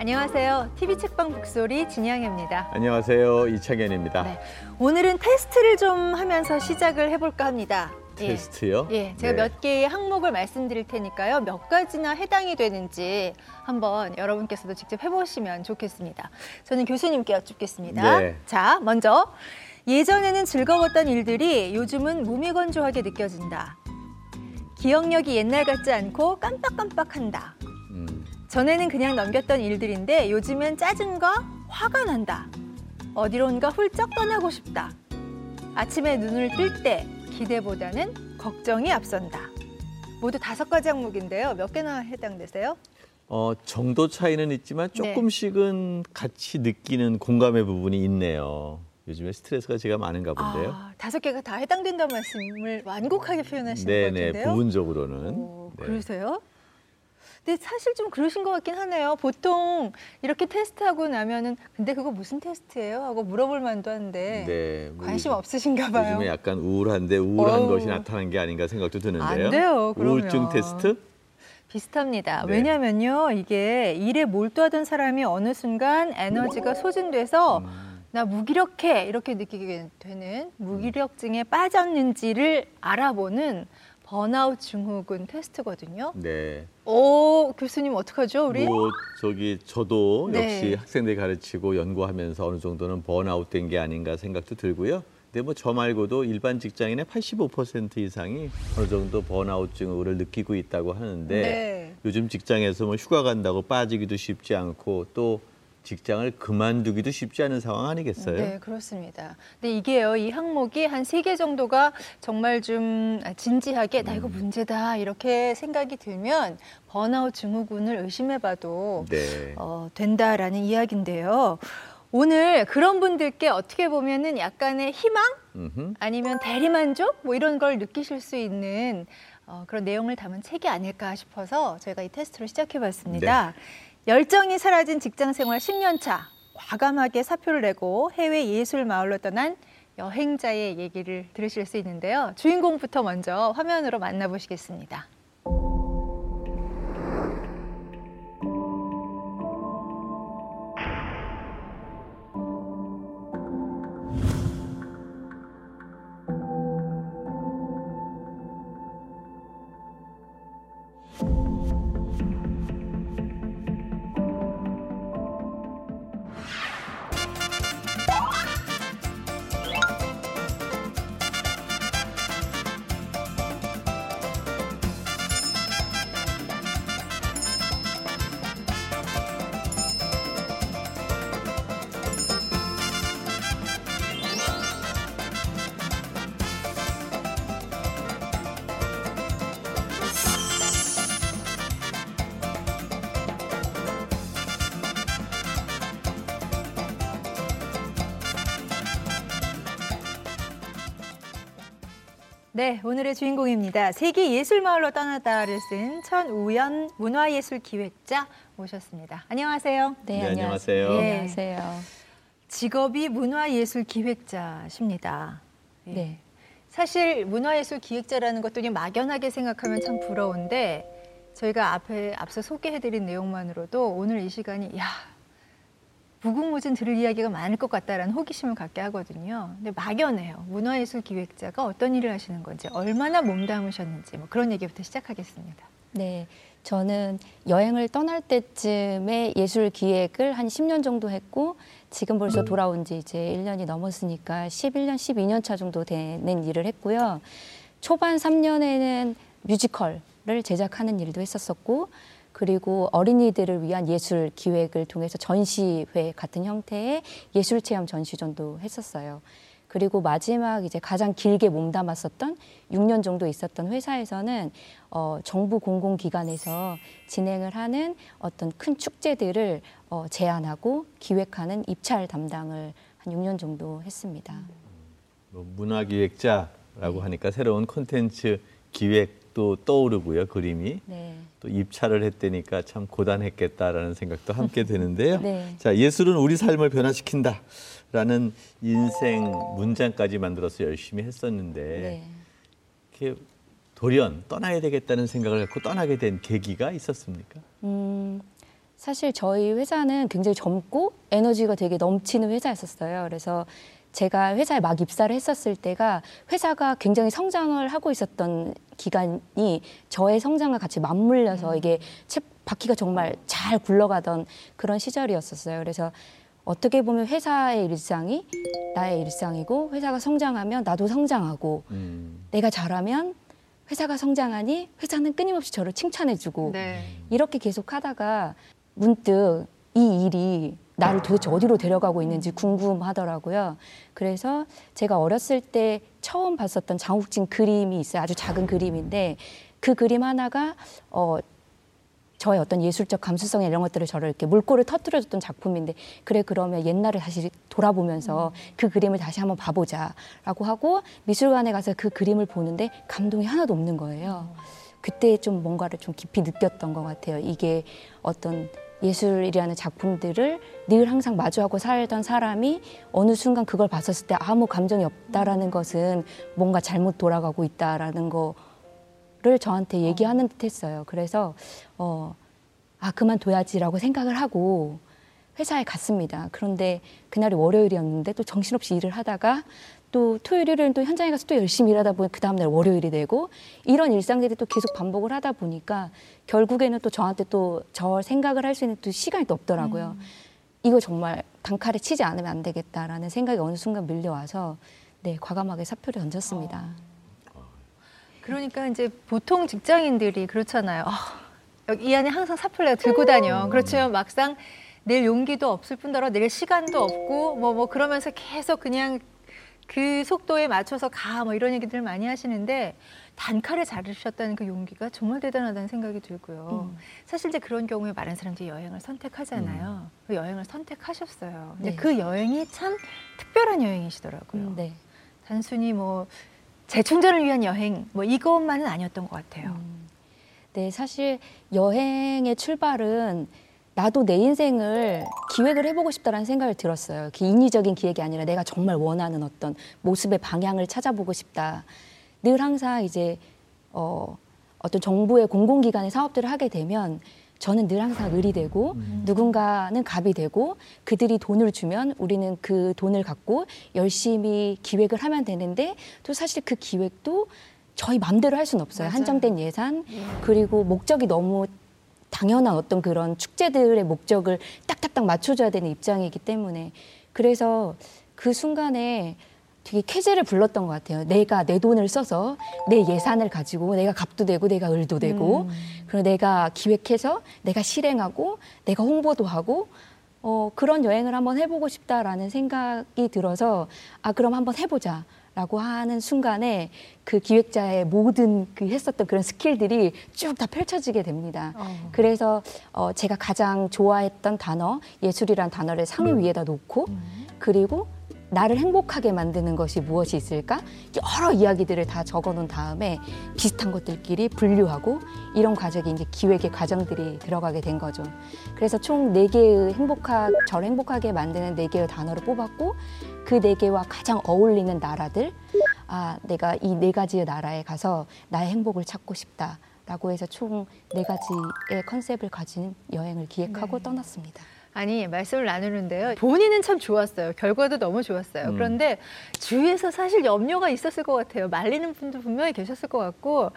안녕하세요. TV 책방 북소리 진양입니다. 안녕하세요. 이창현입니다. 네. 오늘은 테스트를 좀 하면서 시작을 해볼까 합니다. 테스트요? 예, 예 제가 네. 몇 개의 항목을 말씀드릴 테니까요. 몇 가지나 해당이 되는지 한번 여러분께서도 직접 해보시면 좋겠습니다. 저는 교수님께 여쭙겠습니다. 네. 자, 먼저 예전에는 즐거웠던 일들이 요즘은 무미건조하게 느껴진다. 기억력이 옛날 같지 않고 깜빡깜빡한다. 음, 전에는 그냥 넘겼던 일들인데 요즘엔 짜증과 화가 난다. 어디론가 훌쩍 떠나고 싶다. 아침에 눈을 뜰 때 기대보다는 걱정이 앞선다. 모두 다섯 가지 항목인데요. 몇 개나 해당되세요? 어, 정도 차이는 있지만 네. 조금씩은 같이 느끼는 공감의 부분이 있네요. 요즘에 스트레스가 제가 많은가 본데요. 아, 다섯 개가 다 해당된다는 말씀을 완곡하게 표현하시는 것 네네, 같은데요. 부분적으로는. 오, 네. 그러세요? 근데 사실 좀 그러신 것 같긴 하네요. 보통 이렇게 테스트하고 나면은 근데 그거 무슨 테스트예요? 하고 물어볼 만도 한데 네, 뭐 관심 요즘- 없으신가 봐요. 요즘에 약간 우울한데 우울한 어우. 것이 나타난 게 아닌가 생각도 드는데요. 안 돼요, 그러면. 우울증 테스트? 비슷합니다. 네. 왜냐면요, 이게 일에 몰두하던 사람이 어느 순간 에너지가 소진돼서 음. 나 무기력해 이렇게 느끼게 되는 무기력증에 빠졌는지를 알아보는 번아웃 증후군 테스트거든요. 네. 오, 교수님 어떡하죠, 우리? 뭐 저기 저도 네. 역시 학생들 가르치고 연구하면서 어느 정도는 번아웃 된 게 아닌가 생각도 들고요. 근데 뭐 저 말고도 일반 직장인의 85% 이상이 어느 정도 번아웃 증후를 느끼고 있다고 하는데 네. 요즘 직장에서 뭐 휴가 간다고 빠지기도 쉽지 않고 또 직장을 그만두기도 쉽지 않은 상황 아니겠어요? 네, 그렇습니다. 근데 이게요, 이 항목이 한 세 개 정도가 정말 좀 진지하게 나 이거 음. 문제다 이렇게 생각이 들면 번아웃 증후군을 의심해봐도 네. 어, 된다라는 이야기인데요. 오늘 그런 분들께 어떻게 보면은 약간의 희망 음흠. 아니면 대리만족 뭐 이런 걸 느끼실 수 있는 어, 그런 내용을 담은 책이 아닐까 싶어서 저희가 이 테스트를 시작해봤습니다. 열정이 사라진 직장 생활 10년 차 과감하게 사표를 내고 해외 예술 마을로 떠난 여행자의 얘기를 들으실 수 있는데요. 주인공부터 먼저 화면으로 만나보시겠습니다. 네, 오늘의 주인공입니다. 세계 예술 마을로 떠나다를 쓴 천우연 문화예술 기획자 모셨습니다. 안녕하세요. 네, 안녕하세요. 예. 안녕하세요. 직업이 문화예술 기획자십니다. 예. 네. 사실 문화예술 기획자라는 것도 그냥 막연하게 생각하면 참 부러운데 저희가 앞에 앞서 소개해드린 내용만으로도 오늘 이 시간이 야 무궁무진 들을 이야기가 많을 것 같다라는 호기심을 갖게 하거든요. 근데 막연해요. 문화예술 기획자가 어떤 일을 하시는 건지 얼마나 몸담으셨는지 뭐 그런 얘기부터 시작하겠습니다. 네. 저는 여행을 떠날 때쯤에 예술 기획을 한 10년 정도 했고 지금 벌써 돌아온 지 이제 1년이 넘었으니까 11년, 12년 차 정도 되는 일을 했고요. 초반 3년에는 뮤지컬을 제작하는 일도 했었었고 그리고 어린이들을 위한 예술 기획을 통해서 전시회 같은 형태의 예술 체험 전시전도 했었어요. 그리고 마지막 이제 가장 길게 몸담았었던 6년 정도 있었던 회사에서는 어, 정부 공공기관에서 진행을 하는 어떤 큰 축제들을 어, 제안하고 기획하는 입찰 담당을 한 6년 정도 했습니다. 뭐 문화기획자라고 하니까 새로운 콘텐츠 기획 도 떠오르고요, 그림이. 네. 또 입찰을 했다니까 참 고단했겠다라는 생각도 함께 드는데요. 네. 자, 예술은 우리 삶을 변화시킨다. 라는 인생 문장까지 만들어서 열심히 했었는데 네. 이렇게 돌연 떠나야 되겠다는 생각을 갖고 떠나게 된 계기가 있었습니까? 음, 사실 저희 회사는 굉장히 젊고 에너지가 되게 넘치는 회사였었어요. 그래서 제가 회사에 막 입사를 했었을 때가 회사가 굉장히 성장을 하고 있었던 기간이 저의 성장과 같이 맞물려서 이게 체- 바퀴가 정말 잘 굴러가던 그런 시절이었었어요. 그래서 어떻게 보면 회사의 일상이 나의 일상이고 회사가 성장하면 나도 성장하고 음. 내가 잘하면 회사가 성장하니 회사는 끊임없이 저를 칭찬해주고 네. 이렇게 계속 하다가 문득 이 일이 나를 도대체 어디로 데려가고 있는지 궁금하더라고요. 그래서 제가 어렸을 때 처음 봤었던 장욱진 그림이 있어요. 아주 작은 그림인데 그 그림 하나가 어 저의 어떤 예술적 감수성 이런 것들을 저를 이렇게 물꼬를 터뜨려줬던 작품인데 그래 그러면 옛날을 다시 돌아보면서 그 그림을 다시 한번 봐보자라고 하고 미술관에 가서 그 그림을 보는데 감동이 하나도 없는 거예요. 그때 좀 뭔가를 좀 깊이 느꼈던 것 같아요. 이게 어떤 예술이라는 작품들을 늘 항상 마주하고 살던 사람이 어느 순간 그걸 봤었을 때 아무 감정이 없다라는 것은 뭔가 잘못 돌아가고 있다라는 거를 저한테 얘기하는 듯 했어요. 그래서 어, 아, 그만둬야지라고 생각을 하고 회사에 갔습니다. 그런데 그날이 월요일이었는데 또 정신없이 일을 하다가 또 토요일, 일요일은 또 현장에 가서 또 열심히 일하다 보니 그 다음날 월요일이 되고 이런 일상들이 또 계속 반복을 하다 보니까 결국에는 또 저한테 또 저 생각을 할 수 있는 또 시간이 또 없더라고요. 이거 정말 단칼에 치지 않으면 안 되겠다라는 생각이 어느 순간 밀려와서 네, 과감하게 사표를 던졌습니다. 그러니까 이제 보통 직장인들이 그렇잖아요. 아, 여기 이 안에 항상 사표를 들고 다녀. 그렇지만 막상 낼 용기도 없을 뿐더러 낼 시간도 없고 뭐뭐 그러면서 계속 그냥 그 속도에 맞춰서 가 뭐 이런 얘기들 많이 하시는데 단칼에 자르셨다는 그 용기가 정말 대단하다는 생각이 들고요. 음. 사실 이제 그런 경우에 많은 사람들이 여행을 선택하잖아요. 그 여행을 선택하셨어요. 근데 네. 네. 그 여행이 참 특별한 여행이시더라고요. 음, 네. 단순히 뭐 재충전을 위한 여행 뭐 이것만은 아니었던 것 같아요. 음. 네, 사실 여행의 출발은 나도 내 인생을 기획을 해보고 싶다라는 생각을 들었어요. 이렇게 인위적인 기획이 아니라 내가 정말 원하는 어떤 모습의 방향을 찾아보고 싶다. 늘 항상 이제 어, 어떤 정부의 공공기관의 사업들을 하게 되면 저는 늘 항상 을이 되고 누군가는 갑이 되고 그들이 돈을 주면 우리는 그 돈을 갖고 열심히 기획을 하면 되는데 또 사실 그 기획도 저희 맘대로 할 수는 없어요. 맞아요. 한정된 예산 그리고 목적이 너무 당연한 어떤 그런 축제들의 목적을 딱딱딱 맞춰줘야 되는 입장이기 때문에 그래서 그 순간에 되게 쾌재를 불렀던 것 같아요. 내가 내 돈을 써서 내 예산을 가지고 내가 값도 되고 내가 을도 되고 그리고 내가 기획해서 내가 실행하고 내가 홍보도 하고 어, 그런 여행을 한번 해보고 싶다라는 생각이 들어서 아 그럼 한번 해보자. 라고 하는 순간에 그 기획자의 모든 그 했었던 그런 스킬들이 쭉 다 펼쳐지게 됩니다. 어. 그래서 어, 제가 가장 좋아했던 단어 예술이란 단어를 상위 위에다 놓고 그리고 나를 행복하게 만드는 것이 무엇이 있을까 여러 이야기들을 다 적어 놓은 다음에 비슷한 것들끼리 분류하고 이런 과정이 이제 기획의 과정들이 들어가게 된 거죠. 그래서 총 네 개의 행복하 저를 행복하게 만드는 네 개의 단어를 뽑았고 그 네 개와 가장 어울리는 나라들 아 내가 이 네 가지의 나라에 가서 나의 행복을 찾고 싶다 라고 해서 총 네 가지의 컨셉을 가진 여행을 기획하고 네. 떠났습니다. 아니 말씀을 나누는데요. 본인은 참 좋았어요. 결과도 너무 좋았어요. 음. 그런데 주위에서 사실 염려가 있었을 것 같아요. 말리는 분도 분명히 계셨을 것 같고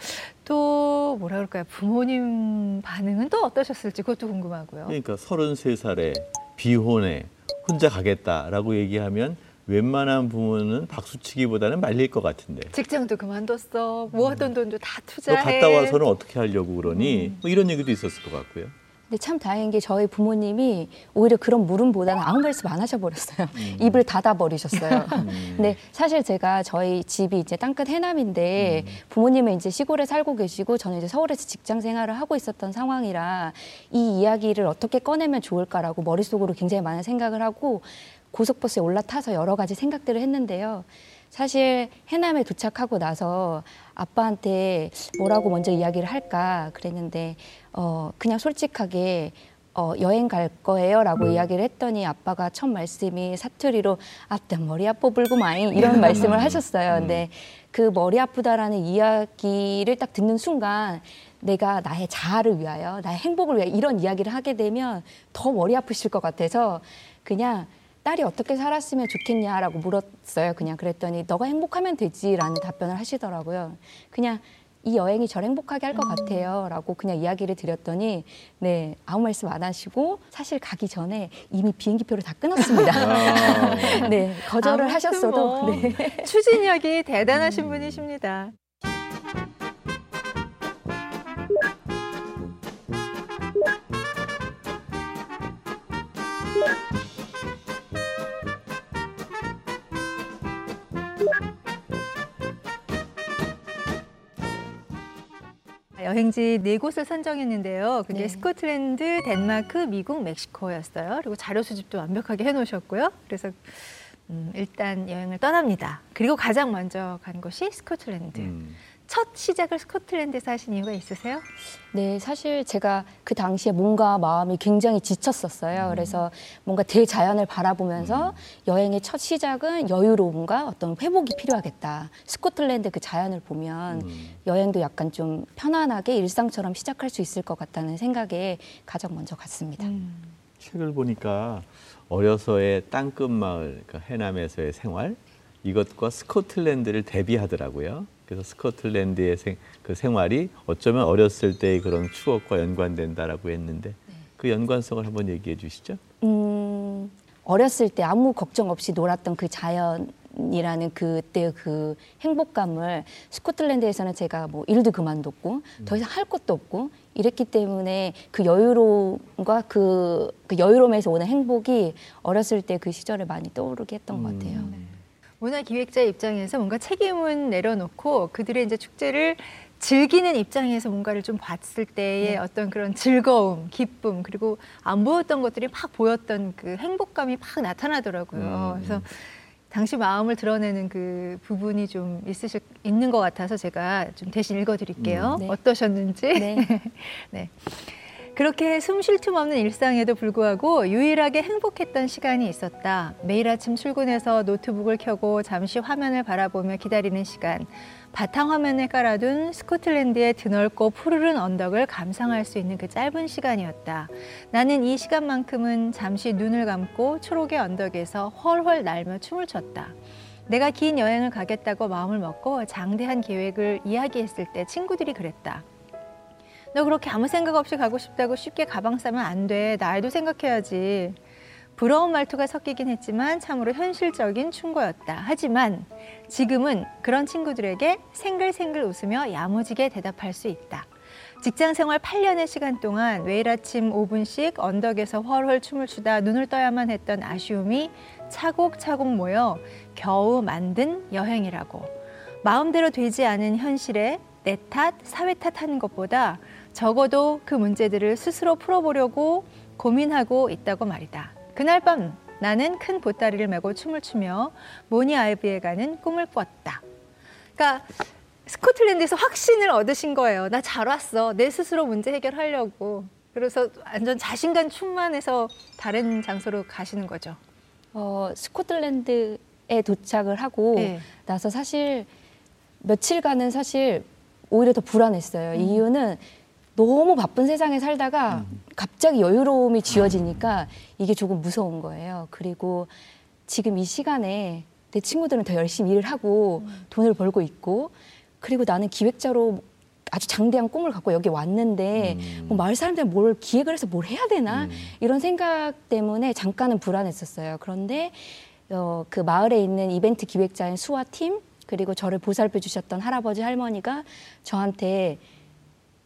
또 뭐라 그럴까요? 부모님 반응은 또 어떠셨을지 그것도 궁금하고요. 그러니까 33살에 비혼에 혼자 가겠다라고 얘기하면 웬만한 부모는 박수치기보다는 말릴 것 같은데. 직장도 그만뒀어. 모았던 돈도 다너 투자해. 갔다 와서는 어떻게 하려고 그러니? 뭐 이런 얘기도 있었을 것 같고요. 근데 참 다행인 게 저희 부모님이 오히려 그런 물음보다는 아무 말씀 안 하셔버렸어요. 입을 닫아버리셨어요. 근데 사실 제가 저희 집이 이제 땅끝 해남인데 부모님은 이제 시골에 살고 계시고 저는 이제 서울에서 직장 생활을 하고 있었던 상황이라 이 이야기를 어떻게 꺼내면 좋을까라고 머릿속으로 굉장히 많은 생각을 하고 고속버스에 올라타서 여러 가지 생각들을 했는데요. 사실 해남에 도착하고 나서 아빠한테 뭐라고 먼저 이야기를 할까 그랬는데 어 그냥 솔직하게 어 여행 갈 거예요라고 이야기를 했더니 아빠가 첫 말씀이 사투리로 아따 머리 아파 불고 마이 이런 말씀을 하셨어요. 근데 그 머리 아프다라는 이야기를 딱 듣는 순간 내가 나의 자아를 위하여, 나의 행복을 위하여 이런 이야기를 하게 되면 더 머리 아프실 것 같아서 그냥 딸이 어떻게 살았으면 좋겠냐라고 물었어요. 그냥 그랬더니 너가 행복하면 되지라는 답변을 하시더라고요. 그냥 이 여행이 저를 행복하게 할 것 같아요 라고 그냥 이야기를 드렸더니 네 아무 말씀 안 하시고 사실 가기 전에 이미 비행기표를 다 끊었습니다. 아, 네 거절을 하셨어도 뭐 네. 추진력이 대단하신 분이십니다. 여행지 네 곳을 선정했는데요. 그게 네. 스코틀랜드, 덴마크, 미국, 멕시코였어요. 그리고 자료 수집도 완벽하게 해놓으셨고요. 그래서 음, 일단 여행을 떠납니다. 그리고 가장 먼저 간 곳이 스코틀랜드. 음. 첫 시작을 스코틀랜드에서 하신 이유가 있으세요? 네, 사실 제가 그 당시에 뭔가 마음이 굉장히 지쳤었어요. 그래서 뭔가 대자연을 바라보면서 여행의 첫 시작은 여유로움과 어떤 회복이 필요하겠다. 스코틀랜드 그 자연을 보면 음. 여행도 약간 좀 편안하게 일상처럼 시작할 수 있을 것 같다는 생각에 가장 먼저 갔습니다. 책을 보니까 어려서의 땅끝 마을, 그 해남에서의 생활 이것과 스코틀랜드를 대비하더라고요. 그래서 스코틀랜드의 생, 그 생활이 어쩌면 어렸을 때의 그런 추억과 연관된다라고 했는데 그 연관성을 한번 얘기해 주시죠. 음, 어렸을 때 아무 걱정 없이 놀았던 그 자연 이라는 그때 그 행복감을 스코틀랜드에서는 제가 뭐 일도 그만뒀고 더 이상 할 것도 없고 이랬기 때문에 그 여유로움과 그, 그 여유로움에서 오는 행복이 어렸을 때 그 시절을 많이 떠오르게 했던 것 같아요. 음. 문화기획자 입장에서 뭔가 책임은 내려놓고 그들의 이제 축제를 즐기는 입장에서 뭔가를 좀 봤을 때의 네. 어떤 그런 즐거움, 기쁨, 그리고 안 보였던 것들이 막 보였던 그 행복감이 막 나타나더라고요. 음. 그래서 당시 마음을 드러내는 그 부분이 좀 있으실, 있는 것 같아서 제가 좀 대신 읽어드릴게요. 음, 네. 어떠셨는지. 네. 네. 그렇게 숨 쉴 틈 없는 일상에도 불구하고 유일하게 행복했던 시간이 있었다. 매일 아침 출근해서 노트북을 켜고 잠시 화면을 바라보며 기다리는 시간. 바탕 화면에 깔아둔 스코틀랜드의 드넓고 푸르른 언덕을 감상할 수 있는 그 짧은 시간이었다. 나는 이 시간만큼은 잠시 눈을 감고 초록의 언덕에서 헐헐 날며 춤을 췄다. 내가 긴 여행을 가겠다고 마음을 먹고 장대한 계획을 이야기했을 때 친구들이 그랬다. 너 그렇게 아무 생각 없이 가고 싶다고 쉽게 가방 싸면 안 돼. 날도 생각해야지. 부러운 말투가 섞이긴 했지만 참으로 현실적인 충고였다. 하지만 지금은 그런 친구들에게 생글생글 웃으며 야무지게 대답할 수 있다. 직장 생활 8년의 시간 동안 매일 아침 5분씩 언덕에서 훨훨 춤을 추다 눈을 떠야만 했던 아쉬움이 차곡차곡 모여 겨우 만든 여행이라고. 마음대로 되지 않은 현실에 내 탓, 사회 탓하는 것보다 적어도 그 문제들을 스스로 풀어보려고 고민하고 있다고 말이다. 그날 밤 나는 큰 보따리를 메고 춤을 추며 모니 아이브에 가는 꿈을 꿨다. 그러니까 스코틀랜드에서 확신을 얻으신 거예요. 나 잘 왔어. 내 스스로 문제 해결하려고. 그래서 완전 자신감 충만해서 다른 장소로 가시는 거죠. 어, 스코틀랜드에 도착을 하고 네. 나서 사실 며칠간은 사실 오히려 더 불안했어요. 이유는 너무 바쁜 세상에 살다가 갑자기 여유로움이 쥐어지니까 이게 조금 무서운 거예요. 그리고 지금 이 시간에 내 친구들은 더 열심히 일을 하고 돈을 벌고 있고 그리고 나는 기획자로 아주 장대한 꿈을 갖고 여기 왔는데 음. 뭐 마을 사람들은 뭘 기획을 해서 뭘 해야 되나 음. 이런 생각 때문에 잠깐은 불안했었어요. 그런데 어, 그 마을에 있는 이벤트 기획자인 수아 팀 그리고 저를 보살펴 주셨던 할아버지 할머니가 저한테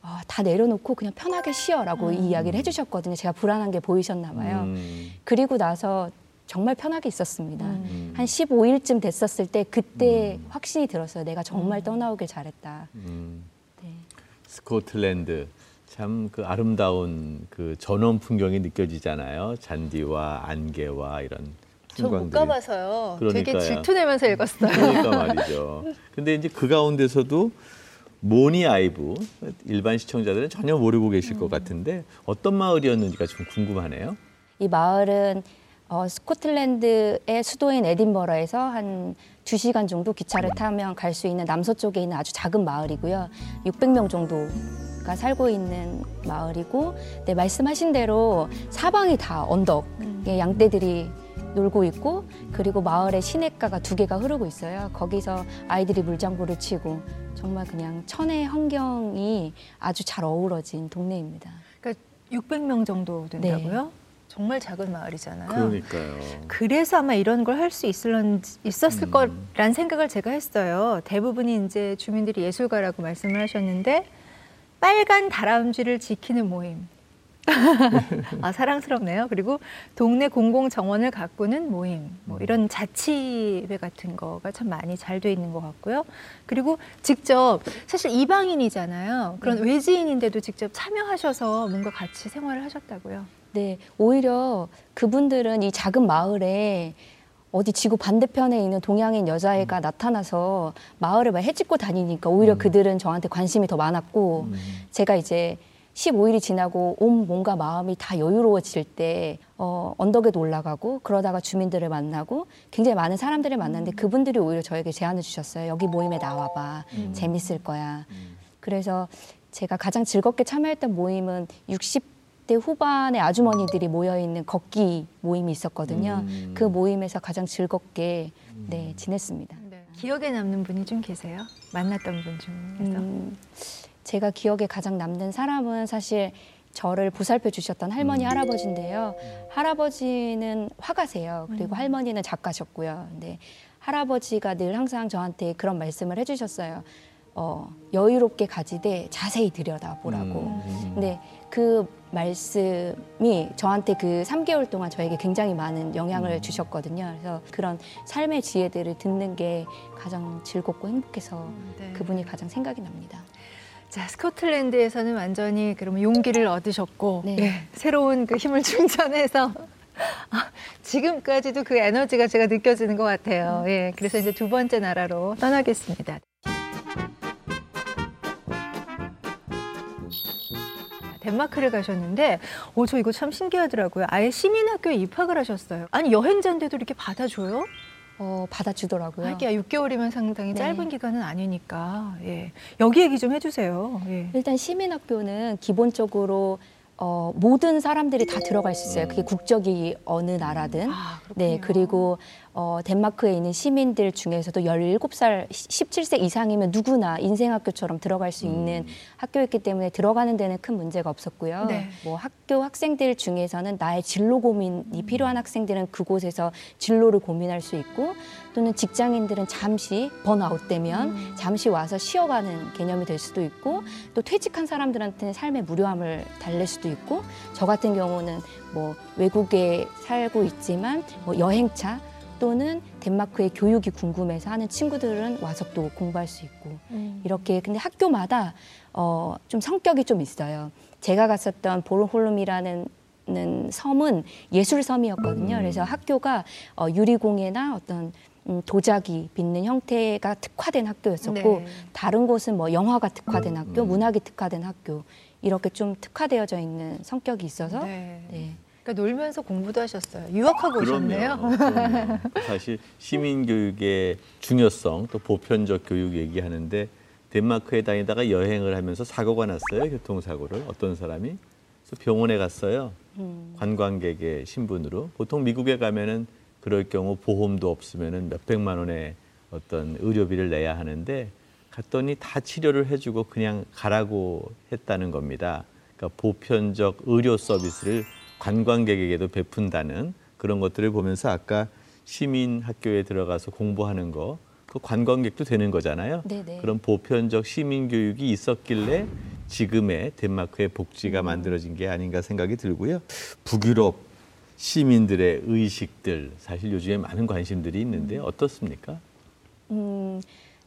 어, 다 내려놓고 그냥 편하게 쉬어라고 이 이야기를 해주셨거든요. 제가 불안한 게 보이셨나 봐요. 음. 그리고 나서 정말 편하게 있었습니다. 음. 한 15일쯤 됐었을 때 그때 음. 확신이 들었어요. 내가 정말 떠나오길 잘했다. 음. 네. 스코틀랜드 참 그 아름다운 그 전원 풍경이 느껴지잖아요. 잔디와 안개와 이런 저못 풍광들이. 가봐서요. 되게 그러니까요. 질투내면서 읽었어요. 그러니까 말이죠. 근데 이제 그 가운데서도 모니 아이브 일반 시청자들은 전혀 모르고 계실 음. 것 같은데 어떤 마을이었는지가 좀 궁금하네요. 이 마을은 어, 스코틀랜드의 수도인 에딘버러에서 한 두시간 정도 기차를 타면 갈 수 있는 남서쪽에 있는 아주 작은 마을이고요. 600명 정도가 가 살고 있는 마을이고 네, 말씀하신 대로 사방이 다 언덕 음. 예, 양떼들이 놀고 있고 그리고 마을에 시냇가가 두 개가 흐르고 있어요. 거기서 아이들이 물장구를 치고 정말 그냥 천의 환경이 아주 잘 어우러진 동네입니다. 그러니까 600명 정도 네. 된다고요? 정말 작은 마을이잖아요. 그러니까요. 그래서 아마 이런 걸 할 수 있었을 음. 거란 생각을 제가 했어요. 대부분이 이제 주민들이 예술가라고 말씀을 하셨는데 빨간 다람쥐를 지키는 모임. 아 사랑스럽네요. 그리고 동네 공공 정원을 가꾸는 모임. 뭐 이런 자치회 같은 거가 참 많이 잘 돼 있는 것 같고요. 그리고 직접 사실 이방인이잖아요. 그런 외지인인데도 직접 참여하셔서 뭔가 같이 생활을 하셨다고요. 네, 오히려 그분들은 이 작은 마을에 어디 지구 반대편에 있는 동양인 여자애가 나타나서 마을을 막 해집고 다니니까 오히려 음. 그들은 저한테 관심이 더 많았고 음. 제가 이제 15일이 지나고 온 몸과 마음이 다 여유로워질 때 어, 언덕에도 올라가고 그러다가 주민들을 만나고 굉장히 많은 사람들을 만났는데 그분들이 오히려 저에게 제안을 주셨어요. 여기 모임에 나와봐. 음. 재밌을 거야. 음. 그래서 제가 가장 즐겁게 참여했던 모임은 60대 후반의 아주머니들이 모여 있는 걷기 모임이 있었거든요. 음. 그 모임에서 가장 즐겁게 네, 지냈습니다. 기억에 남는 분이 좀 계세요? 만났던 분 중에서? 음, 제가 기억에 가장 남는 사람은 사실 저를 보살펴 주셨던 할머니 음. 할아버지인데요. 할아버지는 화가세요. 그리고 음. 할머니는 작가셨고요. 근데 할아버지가 늘 항상 저한테 그런 말씀을 해주셨어요. 어, 여유롭게 가지되 자세히 들여다보라고. 음. 근데 그 말씀이 저한테 그 3개월 동안 저에게 굉장히 많은 영향을 음. 주셨거든요. 그래서 그런 삶의 지혜들을 듣는 게 가장 즐겁고 행복해서 네. 그분이 가장 생각이 납니다. 자, 스코틀랜드에서는 완전히 그러면 용기를 얻으셨고 네. 예, 새로운 그 힘을 충전해서 아, 지금까지도 그 에너지가 제가 느껴지는 것 같아요. 예, 그래서 이제 두 번째 나라로 떠나겠습니다. 덴마크를 가셨는데, 오, 저 이거 참 신기하더라고요. 아예 시민학교에 입학을 하셨어요. 아니, 여행자인데도 이렇게 받아줘요? 어, 받아주더라고요. 하기야 6개월이면 상당히 네. 짧은 기간은 아니니까. 예. 여기 얘기 좀 해주세요. 예. 일단 시민학교는 기본적으로 어, 모든 사람들이 다 들어갈 수 있어요. 그게 국적이 어느 나라든. 아. 네, 그리고 어, 덴마크에 있는 시민들 중에서도 17살, 17세 이상이면 누구나 인생학교처럼 들어갈 수 있는 음. 학교였기 때문에 들어가는 데는 큰 문제가 없었고요. 네. 뭐 학교 학생들 중에서는 나의 진로 고민이 필요한 학생들은 그곳에서 진로를 고민할 수 있고 또는 직장인들은 잠시 번아웃 되면 음. 잠시 와서 쉬어가는 개념이 될 수도 있고 또 퇴직한 사람들한테는 삶의 무료함을 달랠 수도 있고 저 같은 경우는 뭐 외국에 살고 있지만 뭐 여행차 또는 덴마크의 교육이 궁금해서 하는 친구들은 와서 또 공부할 수 있고 음. 이렇게 근데 학교마다 어, 좀 성격이 좀 있어요. 제가 갔었던 보르홀름이라는 는 섬은 예술 섬이었거든요. 음. 그래서 학교가 어, 유리공예나 어떤 음, 도자기 빚는 형태가 특화된 학교였었고 네. 다른 곳은 뭐 영화가 특화된 학교, 음. 문학이 특화된 학교 이렇게 좀 특화되어져 있는 성격이 있어서 네. 네. 그러니까 놀면서 공부도 하셨어요. 유학하고 오셨네요. 그럼요. 그럼요. 사실 시민 교육의 중요성 또 보편적 교육 얘기하는데 덴마크에 다니다가 여행을 하면서 사고가 났어요. 교통사고를 어떤 사람이 그래서 병원에 갔어요. 음, 관광객의 신분으로 보통 미국에 가면은 그럴 경우 보험도 없으면은 몇 백만 원의 어떤 의료비를 내야 하는데 갔더니 다 치료를 해주고 그냥 가라고 했다는 겁니다. 그러니까 보편적 의료 서비스를 관광객에게도 베푼다는 그런 것들을 보면서 아까 시민 학교에 들어가서 공부하는 거, 그 관광객도 되는 거잖아요. 네네. 그런 보편적 시민 교육이 있었길래 지금의 덴마크의 복지가 만들어진 게 아닌가 생각이 들고요. 북유럽 시민들의 의식들 사실 요즘에 많은 관심들이 있는데 어떻습니까? 음,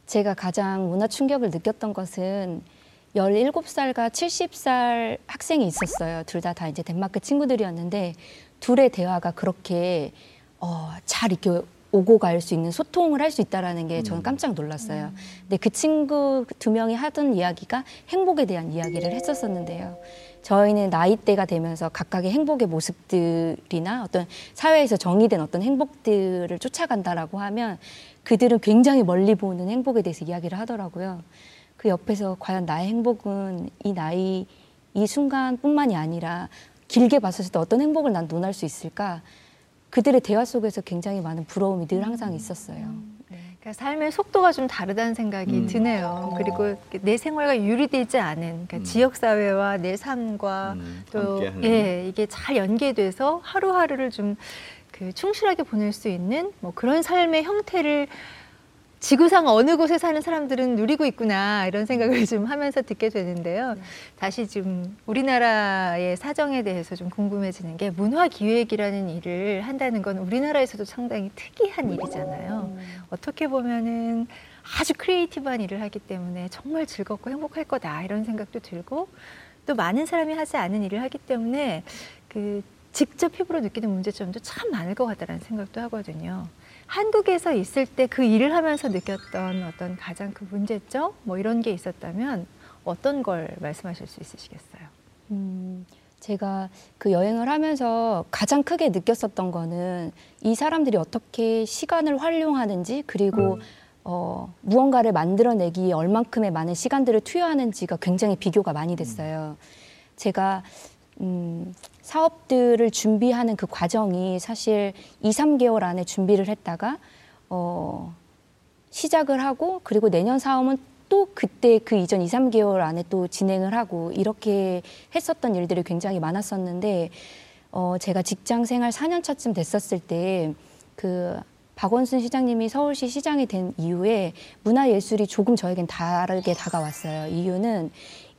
제가 가장 문화 충격을 느꼈던 것은 17살과 70살 학생이 있었어요. 둘다다 이제 덴마크 친구들이었는데 둘의 대화가 그렇게 어, 잘 이렇게 오고 갈 수 있는 소통을 할 수 있다라는 게 저는 깜짝 놀랐어요. 근데 그 친구 두 명이 하던 이야기가 행복에 대한 이야기를 했었었는데요. 저희는 나이대가 되면서 각각의 행복의 모습들이나 어떤 사회에서 정의된 어떤 행복들을 쫓아간다라고 하면 그들은 굉장히 멀리 보는 행복에 대해서 이야기를 하더라고요. 그 옆에서 과연 나의 행복은 이 나이 이 순간뿐만이 아니라 길게 봤을 때 어떤 행복을 난 논할 수 있을까? 그들의 대화 속에서 굉장히 많은 부러움이 늘 항상 있었어요. 그러니까 삶의 속도가 좀 다르다는 생각이 음. 드네요. 그리고 내 생활과 유리되지 않은 그러니까 음. 지역 사회와 내 삶과 음, 또. 예, 이게 잘 연계돼서 하루하루를 좀 그 충실하게 보낼 수 있는 뭐 그런 삶의 형태를 지구상 어느 곳에 사는 사람들은 누리고 있구나 이런 생각을 좀 하면서 듣게 되는데요. 다시 좀 우리나라의 사정에 대해서 좀 궁금해지는 게 문화 기획이라는 일을 한다는 건 우리나라에서도 상당히 특이한 일이잖아요. 어떻게 보면은 아주 creative한 일을 하기 때문에 정말 즐겁고 행복할 거다 이런 생각도 들고 또 많은 사람이 하지 않은 일을 하기 때문에 그 직접 피부로 느끼는 문제점도 참 많을 것 같다라는 생각도 하거든요. 한국에서 있을 때 그 일을 하면서 느꼈던 어떤 가장 그 문제점 뭐 이런 게 있었다면 어떤 걸 말씀하실 수 있으시겠어요? 음, 제가 그 여행을 하면서 가장 크게 느꼈었던 거는 이 사람들이 어떻게 시간을 활용하는지 그리고 어, 무언가를 만들어내기에 얼만큼의 많은 시간들을 투여하는지가 굉장히 비교가 많이 됐어요. 제가 음, 사업들을 준비하는 그 과정이 사실 2, 3개월 안에 준비를 했다가 어, 시작을 하고 그리고 내년 사업은 또 그때 그 이전 2, 3개월 안에 또 진행을 하고 이렇게 했었던 일들이 굉장히 많았었는데 어, 제가 직장 생활 4년 차쯤 됐었을 때 그 박원순 시장님이 서울시 시장이 된 이후에 문화예술이 조금 저에겐 다르게 다가왔어요. 이유는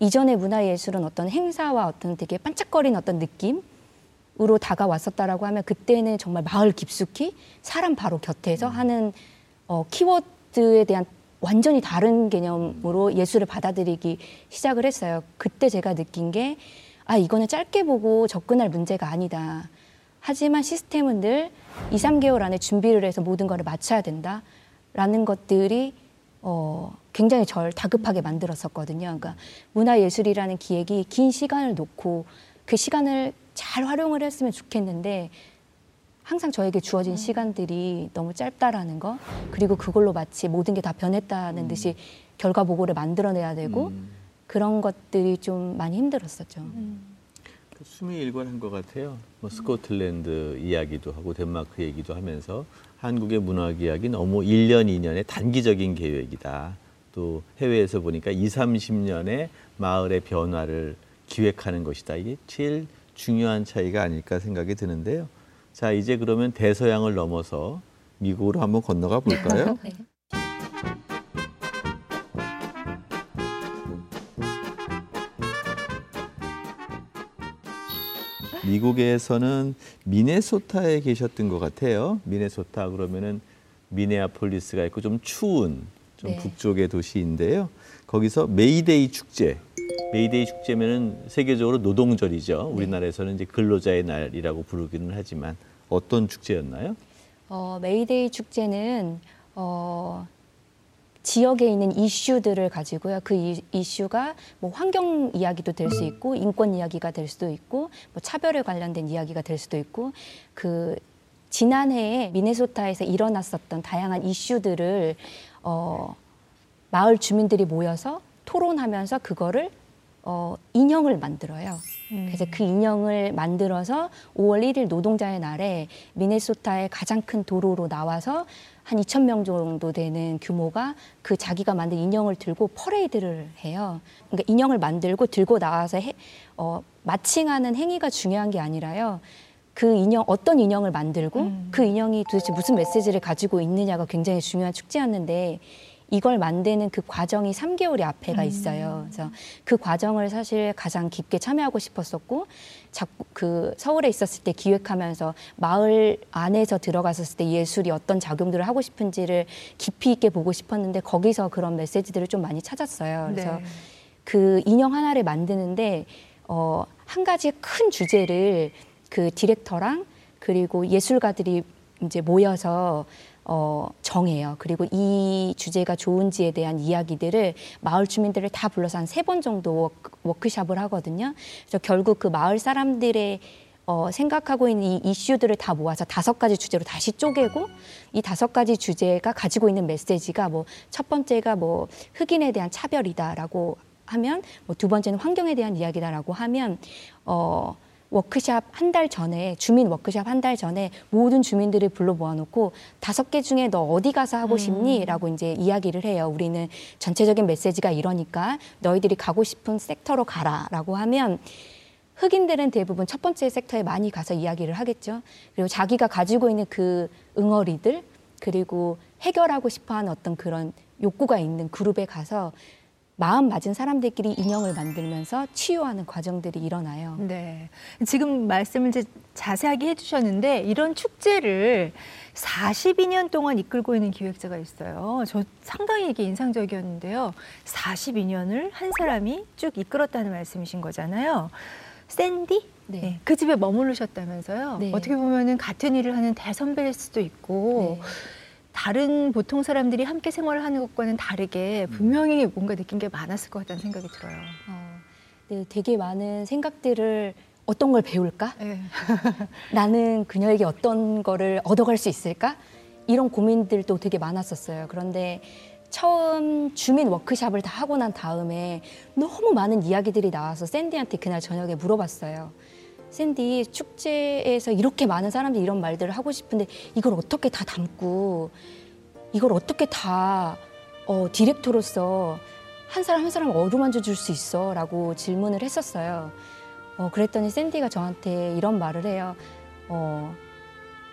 이전의 문화예술은 어떤 행사와 어떤 되게 반짝거리는 어떤 느낌으로 다가왔었다라고 하면 그때는 정말 마을 깊숙이 사람 바로 곁에서 하는 어, 키워드에 대한 완전히 다른 개념으로 예술을 받아들이기 시작을 했어요. 그때 제가 느낀 게, 아, 이거는 짧게 보고 접근할 문제가 아니다. 하지만 시스템은 늘 2, 3개월 안에 준비를 해서 모든 거를 맞춰야 된다. 라는 것들이 어, 굉장히 절 다급하게 만들었었거든요. 그러니까 문화예술이라는 기획이 긴 시간을 놓고 그 시간을 잘 활용을 했으면 좋겠는데 항상 저에게 주어진 시간들이 너무 짧다라는 거 그리고 그걸로 마치 모든 게 다 변했다는 듯이 결과 보고를 만들어내야 되고 음. 그런 것들이 좀 많이 힘들었었죠. 그 수미 일관한 것 같아요. 뭐 스코틀랜드 이야기도 하고 덴마크 얘기도 하면서 한국의 문화 계약이 너무 1년, 2년의 단기적인 계획이다. 또 해외에서 보니까 2, 30년의 마을의 변화를 기획하는 것이다. 이게 제일 중요한 차이가 아닐까 생각이 드는데요. 자, 이제 그러면 대서양을 넘어서 미국으로 한번 건너가 볼까요? 네. 미국에서는 미네소타에 계셨던 것 같아요. 미네소타 그러면은 미네아폴리스가 있고 좀 추운 좀 네. 북쪽의 도시인데요. 거기서 메이데이 축제. 메이데이 축제면은 세계적으로 노동절이죠. 우리나라에서는 이제 근로자의 날이라고 부르기는 하지만 어떤 축제였나요? 어, 메이데이 축제는 어, 지역에 있는 이슈들을 가지고요. 그 이, 이슈가 뭐 환경 이야기도 될 수 있고 인권 이야기가 될 수도 있고 뭐 차별에 관련된 이야기가 될 수도 있고 그 지난해에 미네소타에서 일어났었던 다양한 이슈들을 어, 마을 주민들이 모여서 토론하면서 그거를 어, 인형을 만들어요. 그래서 그 인형을 만들어서 5월 1일 노동자의 날에 미네소타의 가장 큰 도로로 나와서 한 2천 명 정도 되는 규모가 그 자기가 만든 인형을 들고 퍼레이드를 해요. 그러니까 인형을 만들고 들고 나와서 해, 어, 마칭하는 행위가 중요한 게 아니라요. 그 인형 어떤 인형을 만들고 그 인형이 도대체 무슨 메시지를 가지고 있느냐가 굉장히 중요한 축제였는데 이걸 만드는 그 과정이 3개월이 앞에가 있어요. 그래서 그 과정을 사실 가장 깊게 참여하고 싶었었고, 자꾸 그 서울에 있었을 때 기획하면서 마을 안에서 들어갔었을 때 예술이 어떤 작용들을 하고 싶은지를 깊이 있게 보고 싶었는데 거기서 그런 메시지들을 좀 많이 찾았어요. 그래서 네. 그 인형 하나를 만드는데 어, 한 가지의 큰 주제를 그 디렉터랑 그리고 예술가들이 이제 모여서 어, 정해요. 그리고 이 주제가 좋은지에 대한 이야기들을 마을 주민들을 다 불러서 한 세 번 정도 워크, 워크샵을 하거든요. 그래서 결국 그 마을 사람들의 어, 생각하고 있는 이 이슈들을 다 모아서 다섯 가지 주제로 다시 쪼개고 이 다섯 가지 주제가 가지고 있는 메시지가 뭐 첫 번째가 뭐 흑인에 대한 차별이다라고 하면 뭐 두 번째는 환경에 대한 이야기다라고 하면 어 워크샵 한 달 전에 주민 워크샵 한 달 전에 모든 주민들을 불러 모아놓고 다섯 개 중에 너 어디 가서 하고 싶니?라고 이제 이야기를 해요. 우리는 전체적인 메시지가 이러니까 너희들이 가고 싶은 섹터로 가라라고 하면 흑인들은 대부분 첫 번째 섹터에 많이 가서 이야기를 하겠죠. 그리고 자기가 가지고 있는 그 응어리들 그리고 해결하고 싶어 하는 어떤 그런 욕구가 있는 그룹에 가서 마음 맞은 사람들끼리 인형을 만들면서 치유하는 과정들이 일어나요. 네. 지금 말씀을 이제 자세하게 해주셨는데 이런 축제를 42년 동안 이끌고 있는 기획자가 있어요. 저 상당히 이게 인상적이었는데요. 42년을 한 사람이 쭉 이끌었다는 말씀이신 거잖아요. 샌디? 네. 그 집에 머무르셨다면서요. 네. 어떻게 보면은 같은 일을 하는 대선배일 수도 있고 네. 다른 보통 사람들이 함께 생활을 하는 것과는 다르게 분명히 뭔가 느낀 게 많았을 것 같다는 생각이 들어요. 어, 네, 되게 많은 생각들을 어떤 걸 배울까? 네. 나는 그녀에게 어떤 거를 얻어갈 수 있을까? 이런 고민들도 되게 많았었어요. 그런데 처음 주민 워크샵을 다 하고 난 다음에 너무 많은 이야기들이 나와서 샌디한테 그날 저녁에 물어봤어요. 샌디 축제에서 이렇게 많은 사람들이 이런 말들을 하고 싶은데 이걸 어떻게 다 담고 이걸 어떻게 다 어, 디렉터로서 한 사람 한 사람 어루만져 줄 수 있어? 라고 질문을 했었어요. 어, 그랬더니 샌디가 저한테 이런 말을 해요. 어,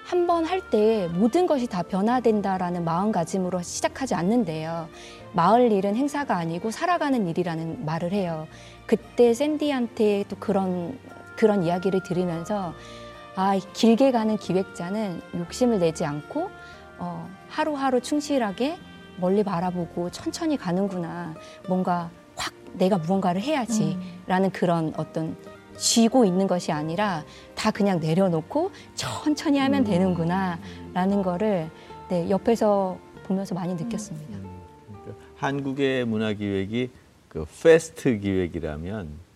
한 번 할 때 모든 것이 다 변화된다라는 마음가짐으로 시작하지 않는데요. 마을 일은 행사가 아니고 살아가는 일이라는 말을 해요. 그때 샌디한테 또 그런 그런 이야기를 들으면서 아 길게 가는 기획자는 욕심을 내지 않고 어, 하루하루 충실하게 멀리 바라보고 천천히 가는구나. 뭔가 확 내가 무언가를 해야지라는 그런 어떤 쥐고 있는 것이 아니라 다 그냥 내려놓고 천천히 하면 되는구나라는 거를 네, 옆에서 보면서 많이 느꼈습니다. 그러니까 한국의 문화 기획이 그 fast 기획이라면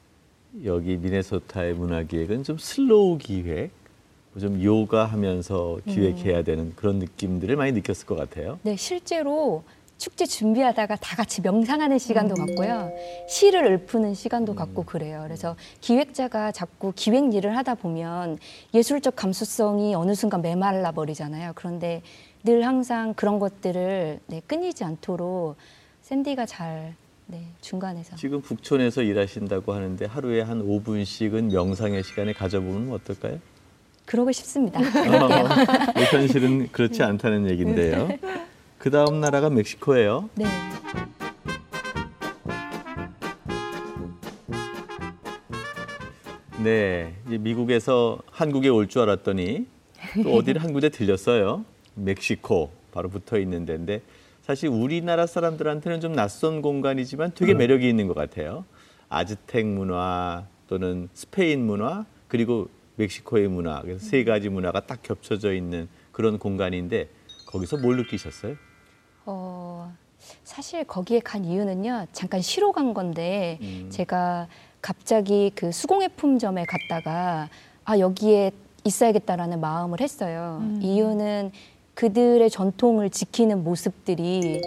여기 미네소타의 문화 기획은 좀 slow 기획, 좀 요가하면서 기획해야 되는 그런 느낌들을 많이 느꼈을 것 같아요. 네, 실제로 축제 준비하다가 다 같이 명상하는 시간도 갖고요. 시를 읊는 시간도 갖고 그래요. 그래서 기획자가 자꾸 기획 일을 하다 보면 예술적 감수성이 어느 순간 메말라 버리잖아요. 그런데 늘 항상 그런 것들을 네, 끊이지 않도록 샌디가 잘 네, 중간에서 지금 북촌에서 일하신다고 하는데 하루에 한 5분씩은 명상의 시간에 가져보면 어떨까요? 그러고 싶습니다. 어, 현실은 그렇지 않다는 얘기인데요. 그 다음 나라가 멕시코예요. 네. 네, 이제 미국에서 한국에 올 줄 알았더니 또 어디를 한 군데 들렸어요. 멕시코 바로 붙어 있는 데인데 사실 우리나라 사람들한테는 좀 낯선 공간이지만 되게 매력이 있는 것 같아요. 아즈텍 문화 또는 스페인 문화 그리고 멕시코의 문화 그래서 세 가지 문화가 딱 겹쳐져 있는 그런 공간인데 거기서 뭘 느끼셨어요? 어, 사실 거기에 간 이유는요. 잠깐 쉬러 간 건데 음. 제가 갑자기 그 수공예품점에 갔다가 아 여기에 있어야겠다라는 마음을 했어요. 음. 이유는 그들의 전통을 지키는 모습들이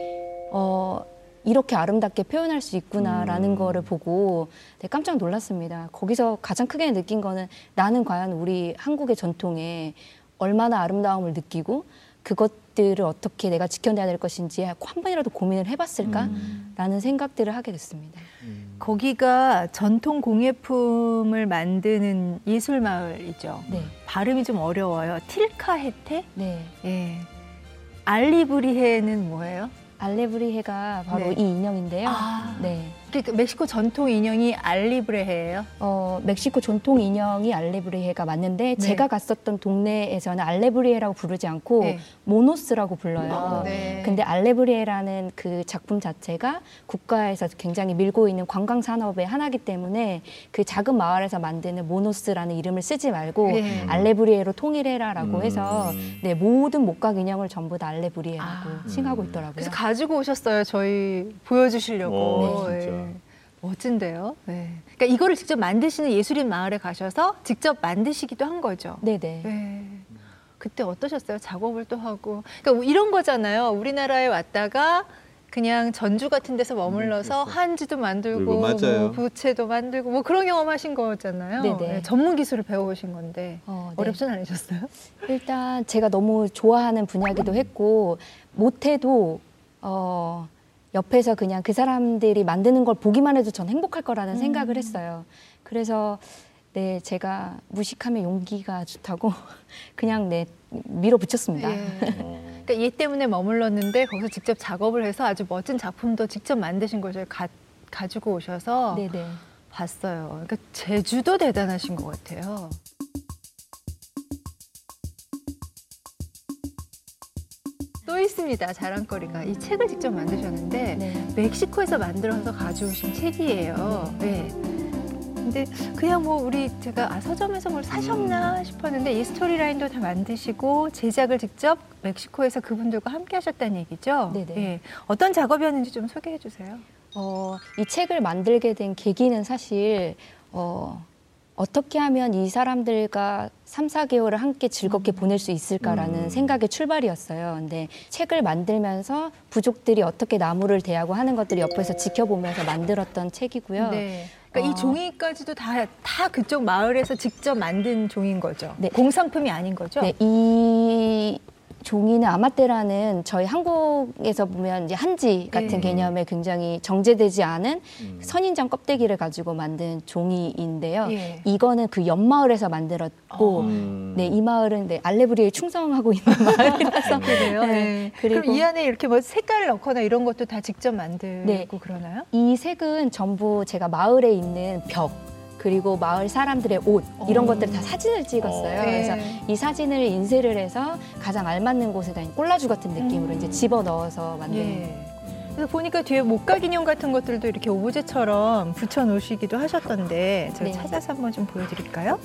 어 이렇게 아름답게 표현할 수 있구나라는 음. 거를 보고 깜짝 놀랐습니다. 거기서 가장 크게 느낀 거는 나는 과연 우리 한국의 전통에 얼마나 아름다움을 느끼고 그것 들을 어떻게 내가 지켜내야 될 것인지 한 번이라도 고민을 해봤을까라는 생각들을 하게 됐습니다. 거기가 전통 공예품을 만드는 예술 마을이죠. 네, 발음이 좀 어려워요. 틸카헤테? 네. 예. 알리브리헤는 뭐예요? 알레브리헤가 바로 네. 이 인형인데요. 아. 네. 그 멕시코 전통 인형이 알리브레헤예요. 어, 멕시코 전통 인형이 알레브리헤가 맞는데 네. 제가 갔었던 동네에서는 알레브리헤라고 부르지 않고 네. 모노스라고 불러요. 아, 네. 근데 알레브리에라는 그 작품 자체가 국가에서 굉장히 밀고 있는 관광 산업의 하나이기 때문에 그 작은 마을에서 만드는 모노스라는 이름을 쓰지 말고 네. 알레브리에로 통일해라라고 음. 해서 네 모든 목각 인형을 전부 다 알레브리에라고 아. 칭하고 음. 있더라고요. 그래서 가지고 오셨어요. 저희 보여주시려고. 오, 진짜. 예. 멋진데요. 네. 그러니까 이거를 직접 만드시는 예술인 마을에 가셔서 직접 만드시기도 한 거죠. 네네. 네. 그때 어떠셨어요? 작업을 또 하고. 그러니까 이런 거잖아요. 우리나라에 왔다가 그냥 전주 같은 데서 머물러서 그렇죠. 한지도 만들고. 뭐 부채도 만들고 뭐 그런 경험하신 거잖아요. 네네. 네, 전문 기술을 배워오신 건데 어, 네. 어렵진 않으셨어요? 일단 제가 너무 좋아하는 분야기도 했고 못해도 어 옆에서 그냥 그 사람들이 만드는 걸 보기만 해도 전 행복할 거라는 음. 생각을 했어요. 그래서 네 제가 무식함의 용기가 좋다고 그냥 네 밀어붙였습니다. 예. 어. 그러니까 얘 때문에 머물렀는데 거기서 직접 작업을 해서 아주 멋진 작품도 직접 만드신 걸 저희 가, 가지고 오셔서 네네. 봤어요. 그러니까 제주도 대단하신 것 같아요. 또 있습니다. 자랑거리가 이 책을 직접 만드셨는데 네. 멕시코에서 만들어서 가져오신 책이에요. 네. 근데 그냥 뭐 우리 제가 아, 서점에서 뭘 사셨나 싶었는데 이 스토리라인도 다 만드시고 제작을 직접 멕시코에서 그분들과 함께 하셨다는 얘기죠. 네네. 예. 어떤 작업이었는지 좀 소개해 주세요. 어, 이 책을 만들게 된 계기는 사실 어, 어떻게 하면 이 사람들과 3, 4개월을 함께 즐겁게 보낼 수 있을까라는 음. 생각의 출발이었어요. 근데 책을 만들면서 부족들이 어떻게 나무를 대하고 하는 것들을 옆에서 지켜보면서 만들었던 책이고요. 네. 그러니까 어. 이 종이까지도 다, 다 그쪽 마을에서 직접 만든 종인 거죠. 네. 공산품이 아닌 거죠. 네, 이 종이는 아마떼라는 저희 한국에서 보면 이제 한지 같은 네. 개념에 굉장히 정제되지 않은 음. 선인장 껍데기를 가지고 만든 종이인데요. 예. 이거는 그 옆마을에서 만들었고, 음. 네, 이 마을은 네, 알레브리에 충성하고 있는 마을이라서. 그래요. 네, 네. 그리고- 그럼 이 안에 이렇게 뭐 색깔을 넣거나 이런 것도 다 직접 만들고 네. 그러나요? 이 색은 전부 제가 마을에 있는 벽, 그리고 마을 사람들의 옷, 이런 어. 것들 다 사진을 찍었어요. 어. 그래서 네. 이 사진을 인쇄를 해서 가장 알맞는 곳에다 콜라주 같은 느낌으로 음. 이제 집어 넣어서 만든. 예. 그래서 보니까 뒤에 목각 인형 같은 것들도 이렇게 오브제처럼 붙여 놓으시기도 하셨던데 제가 네. 찾아서 한번 좀 보여드릴까요?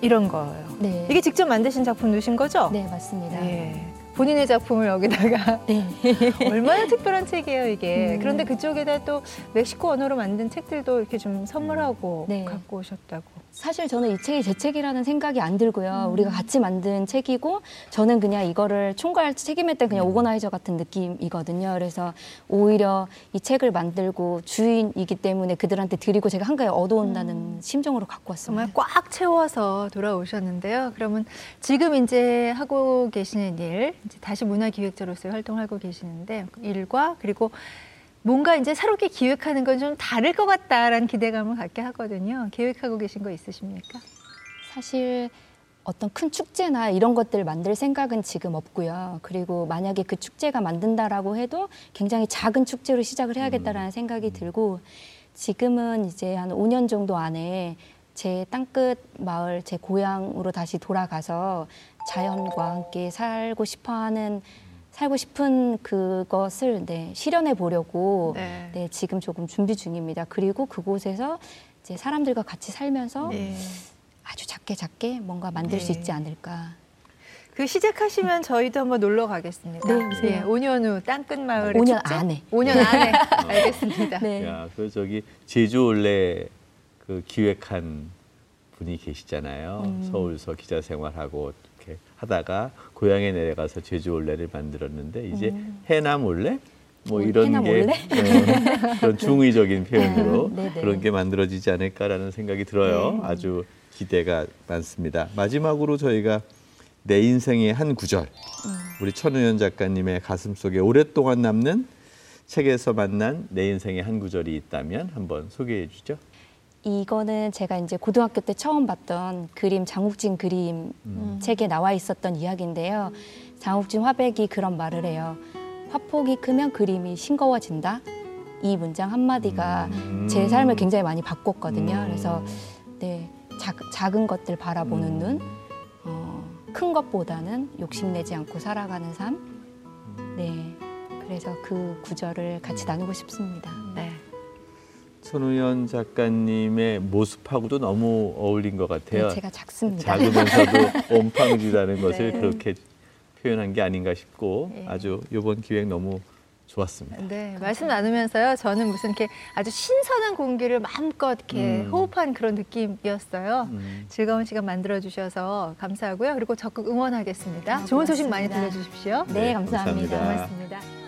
이런 거예요. 네. 이게 직접 만드신 작품 넣으신 거죠? 네, 맞습니다. 예. 본인의 작품을 여기다가 네. 얼마나 특별한 책이에요 이게. 음. 그런데 그쪽에다 또 멕시코 언어로 만든 책들도 이렇게 좀 선물하고 네. 갖고 오셨다고. 사실 저는 이 책이 제 책이라는 생각이 안 들고요. 음. 우리가 같이 만든 책이고 저는 그냥 이거를 총괄 책임했던 그냥 오거나이저 같은 느낌이거든요. 그래서 오히려 이 책을 만들고 주인이기 때문에 그들한테 드리고 제가 한가에 얻어온다는 심정으로 갖고 왔습니다. 정말 꽉 채워서 돌아오셨는데요. 그러면 지금 이제 하고 계시는 일, 다시 문화기획자로서 활동하고 계시는데 그 일과 그리고 뭔가 이제 새롭게 기획하는 건 좀 다를 것 같다라는 기대감을 갖게 하거든요. 계획하고 계신 거 있으십니까? 사실 어떤 큰 축제나 이런 것들을 만들 생각은 지금 없고요. 그리고 만약에 그 축제가 만든다라고 해도 굉장히 작은 축제로 시작을 해야겠다라는 생각이 들고 지금은 이제 한 5년 정도 안에 제 땅끝 마을, 제 고향으로 다시 돌아가서 자연과 함께 살고 싶어 하는 살고 싶은 그것을 네, 실현해 보려고 네. 네, 지금 조금 준비 중입니다. 그리고 그곳에서 이제 사람들과 같이 살면서 네. 아주 작게 작게 뭔가 만들 수 네. 있지 않을까. 그 시작하시면 저희도 한번 놀러 가겠습니다. 네. 예, 5년 후 땅끝 마을의 5년 축제? 안에. 5년 안에 알겠습니다. 네. 야, 그 저기 제주 올레 그 기획한 분이 계시잖아요. 음. 서울서 기자 생활하고 이렇게 하다가 고향에 내려가서 제주 올레를 만들었는데 이제 해남 올레 뭐 어, 이런 게? 어, 그런 중의적인 표현으로 네, 네. 그런 게 만들어지지 않을까라는 생각이 들어요. 네. 아주 기대가 많습니다. 마지막으로 저희가 내 인생의 한 구절 음. 우리 천우연 작가님의 가슴 속에 오랫동안 남는 책에서 만난 내 인생의 한 구절이 있다면 한번 소개해 주죠. 이거는 제가 이제 고등학교 때 처음 봤던 그림 장욱진 그림 음. 책에 나와 있었던 이야기인데요. 장욱진 화백이 그런 말을 해요. 화폭이 크면 그림이 싱거워진다. 이 문장 한마디가 음. 제 삶을 굉장히 많이 바꿨거든요. 음. 그래서 네, 작, 작은 것들 바라보는 음. 눈, 어, 큰 것보다는 욕심내지 않고 살아가는 삶. 네, 그래서 그 구절을 같이 나누고 싶습니다. 네. 손우연 작가님의 모습하고도 너무 어울린 것 같아요. 네, 제가 작습니다. 작으면서도 온팡지다는 것을 네. 그렇게 표현한 게 아닌가 싶고 네. 아주 이번 기획 너무 좋았습니다. 네, 말씀 나누면서요. 저는 무슨 이렇게 아주 신선한 공기를 마음껏 이렇게 음. 호흡한 그런 느낌이었어요. 음. 즐거운 시간 만들어 주셔서 감사하고요. 그리고 적극 응원하겠습니다. 좋은 소식 많이 고맙습니다. 들려 주십시오. 네, 네, 감사합니다. 감사합니다. 고맙습니다.